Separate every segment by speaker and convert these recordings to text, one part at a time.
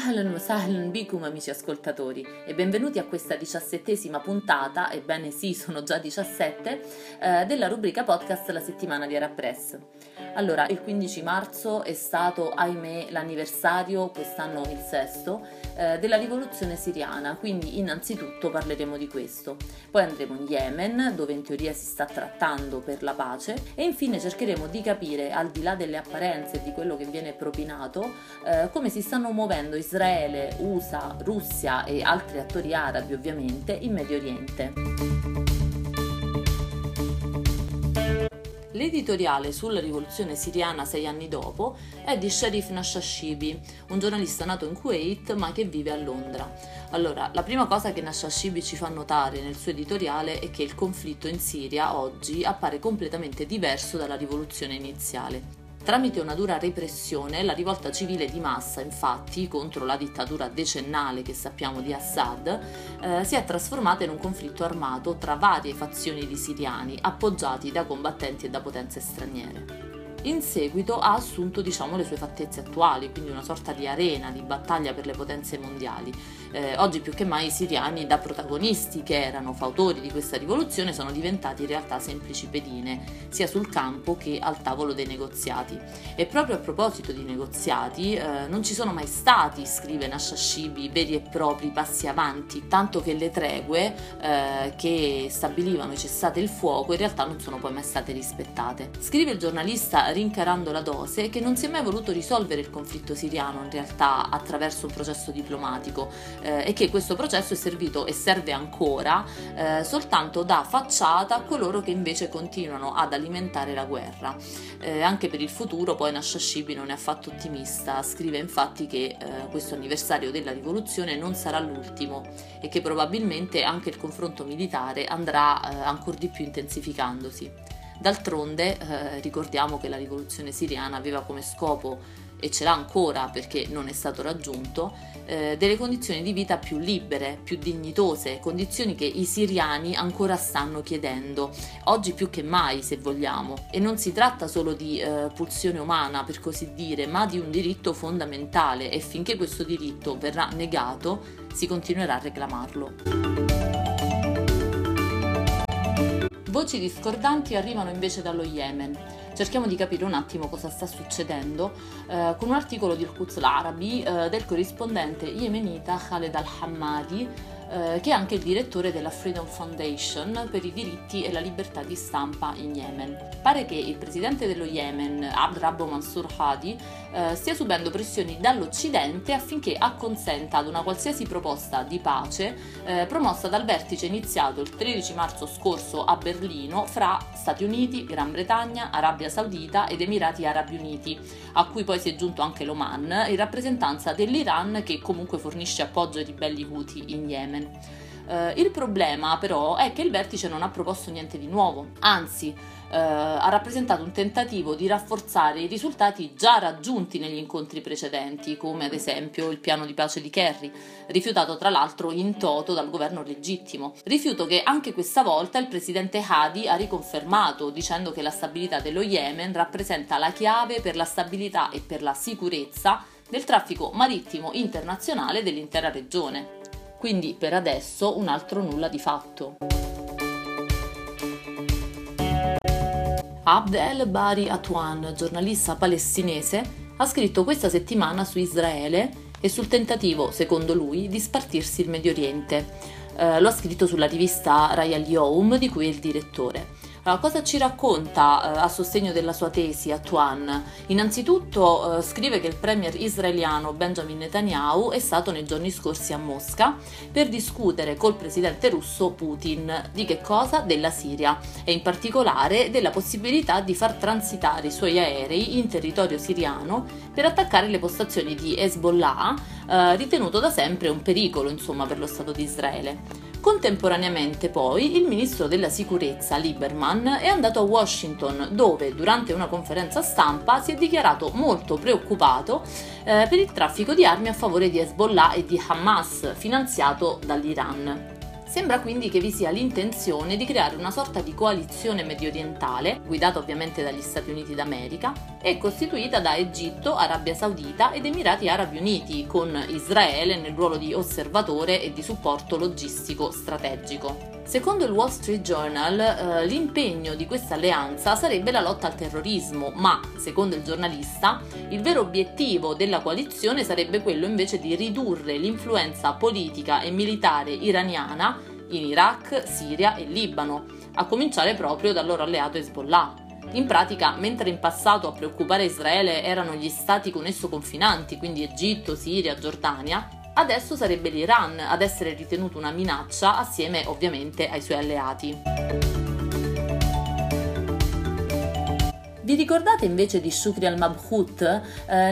Speaker 1: Ahlan wa bikum amici ascoltatori e benvenuti a questa diciassettesima puntata, ebbene sì sono già 17, eh, della rubrica podcast La settimana di Arab Press. Allora, il 15 marzo è stato, ahimè, l'anniversario, quest'anno il sesto, eh, della rivoluzione siriana, quindi innanzitutto parleremo di questo. Poi andremo in Yemen, dove in teoria si sta trattando per la pace, e infine cercheremo di capire, al di là delle apparenze e di quello che viene propinato, eh, come si stanno muovendo Israele, USA, Russia e altri attori arabi ovviamente in Medio Oriente. L'editoriale sulla rivoluzione siriana sei anni dopo è di Sharif Nashashibi, un giornalista nato in Kuwait ma che vive a Londra. Allora, la prima cosa che Nashashibi ci fa notare nel suo editoriale è che il conflitto in Siria oggi appare completamente diverso dalla rivoluzione iniziale. Tramite una dura repressione, la rivolta civile di massa, infatti, contro la dittatura decennale che sappiamo di Assad, eh, si è trasformata in un conflitto armato tra varie fazioni di siriani, appoggiati da combattenti e da potenze straniere in seguito ha assunto diciamo, le sue fattezze attuali, quindi una sorta di arena di battaglia per le potenze mondiali. Eh, oggi più che mai i siriani, da protagonisti che erano fautori di questa rivoluzione, sono diventati in realtà semplici pedine, sia sul campo che al tavolo dei negoziati. E proprio a proposito di negoziati, eh, non ci sono mai stati, scrive Nashashibi, veri e propri passi avanti, tanto che le tregue eh, che stabilivano i cessate il fuoco in realtà non sono poi mai state rispettate. Scrive il giornalista rincarando la dose che non si è mai voluto risolvere il conflitto siriano in realtà attraverso un processo diplomatico eh, e che questo processo è servito e serve ancora eh, soltanto da facciata a coloro che invece continuano ad alimentare la guerra. Eh, anche per il futuro poi Nashashibi non è affatto ottimista, scrive infatti che eh, questo anniversario della rivoluzione non sarà l'ultimo e che probabilmente anche il confronto militare andrà eh, ancora di più intensificandosi. D'altronde eh, ricordiamo che la rivoluzione siriana aveva come scopo e ce l'ha ancora perché non è stato raggiunto, eh, delle condizioni di vita più libere, più dignitose, condizioni che i siriani ancora stanno chiedendo, oggi più che mai se vogliamo. E non si tratta solo di eh, pulsione umana, per così dire, ma di un diritto fondamentale e finché questo diritto verrà negato si continuerà a reclamarlo. Voci discordanti arrivano invece dallo Yemen. Cerchiamo di capire un attimo cosa sta succedendo eh, con un articolo di Al-Quds l'Arabi eh, del corrispondente yemenita Khaled al-Hammadi eh, che è anche il direttore della Freedom Foundation per i diritti e la libertà di stampa in Yemen. Pare che il presidente dello Yemen, Abd Rabbo Mansur Hadi, eh, stia subendo pressioni dall'Occidente affinché acconsenta ad una qualsiasi proposta di pace eh, promossa dal vertice iniziato il 13 marzo scorso a Berlino fra Stati Uniti, Gran Bretagna, Arabia Saudita ed Emirati Arabi Uniti, a cui poi si è giunto anche l'Oman in rappresentanza dell'Iran che comunque fornisce appoggio ai ribelli Houthi in Yemen. Yemen. Uh, il problema però è che il vertice non ha proposto niente di nuovo, anzi uh, ha rappresentato un tentativo di rafforzare i risultati già raggiunti negli incontri precedenti, come ad esempio il piano di pace di Kerry, rifiutato tra l'altro in toto dal governo legittimo. Rifiuto che anche questa volta il presidente Hadi ha riconfermato, dicendo che la stabilità dello Yemen rappresenta la chiave per la stabilità e per la sicurezza del traffico marittimo internazionale dell'intera regione quindi per adesso un altro nulla di fatto. Abdel Bari Atwan, giornalista palestinese, ha scritto questa settimana su Israele e sul tentativo, secondo lui, di spartirsi il Medio Oriente. Eh, lo ha scritto sulla rivista Raya Yom, di cui è il direttore. Allora, cosa ci racconta eh, a sostegno della sua tesi a Tuan? Innanzitutto eh, scrive che il premier israeliano Benjamin Netanyahu è stato nei giorni scorsi a Mosca per discutere col presidente russo Putin di che cosa? Della Siria e in particolare della possibilità di far transitare i suoi aerei in territorio siriano per attaccare le postazioni di Hezbollah, eh, ritenuto da sempre un pericolo insomma, per lo Stato di Israele. Contemporaneamente poi il ministro della sicurezza Lieberman è andato a Washington dove durante una conferenza stampa si è dichiarato molto preoccupato eh, per il traffico di armi a favore di Hezbollah e di Hamas finanziato dall'Iran. Sembra quindi che vi sia l'intenzione di creare una sorta di coalizione mediorientale, guidata ovviamente dagli Stati Uniti d'America, e costituita da Egitto, Arabia Saudita ed Emirati Arabi Uniti, con Israele nel ruolo di osservatore e di supporto logistico strategico. Secondo il Wall Street Journal, eh, l'impegno di questa alleanza sarebbe la lotta al terrorismo, ma, secondo il giornalista, il vero obiettivo della coalizione sarebbe quello invece di ridurre l'influenza politica e militare iraniana in Iraq, Siria e Libano, a cominciare proprio dal loro alleato Hezbollah. In pratica, mentre in passato a preoccupare Israele erano gli stati con esso confinanti, quindi Egitto, Siria, Giordania, adesso sarebbe l'Iran ad essere ritenuto una minaccia assieme ovviamente ai suoi alleati. Vi ricordate invece di Shukri al-Mabhut? Eh,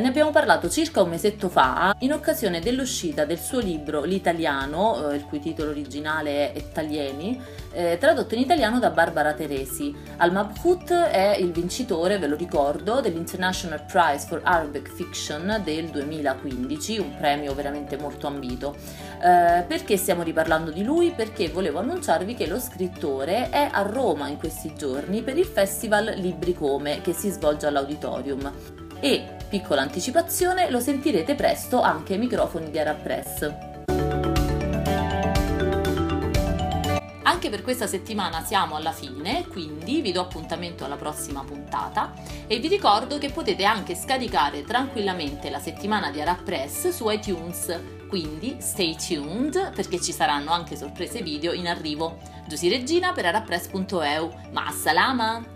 Speaker 1: ne abbiamo parlato circa un mesetto fa in occasione dell'uscita del suo libro L'italiano, eh, il cui titolo originale è Taglieni, eh, tradotto in italiano da Barbara Teresi. Al-Mabhut è il vincitore, ve lo ricordo, dell'International Prize for Arabic Fiction del 2015, un premio veramente molto ambito. Eh, perché stiamo riparlando di lui? Perché volevo annunciarvi che lo scrittore è a Roma in questi giorni per il festival Libri Come che si svolge all'auditorium. E, piccola anticipazione, lo sentirete presto anche ai microfoni di Arapress. Anche per questa settimana siamo alla fine, quindi vi do appuntamento alla prossima puntata e vi ricordo che potete anche scaricare tranquillamente la settimana di AraPress su iTunes, quindi stay tuned perché ci saranno anche sorprese video in arrivo. Giusy Regina per arapress.eu, ma salama!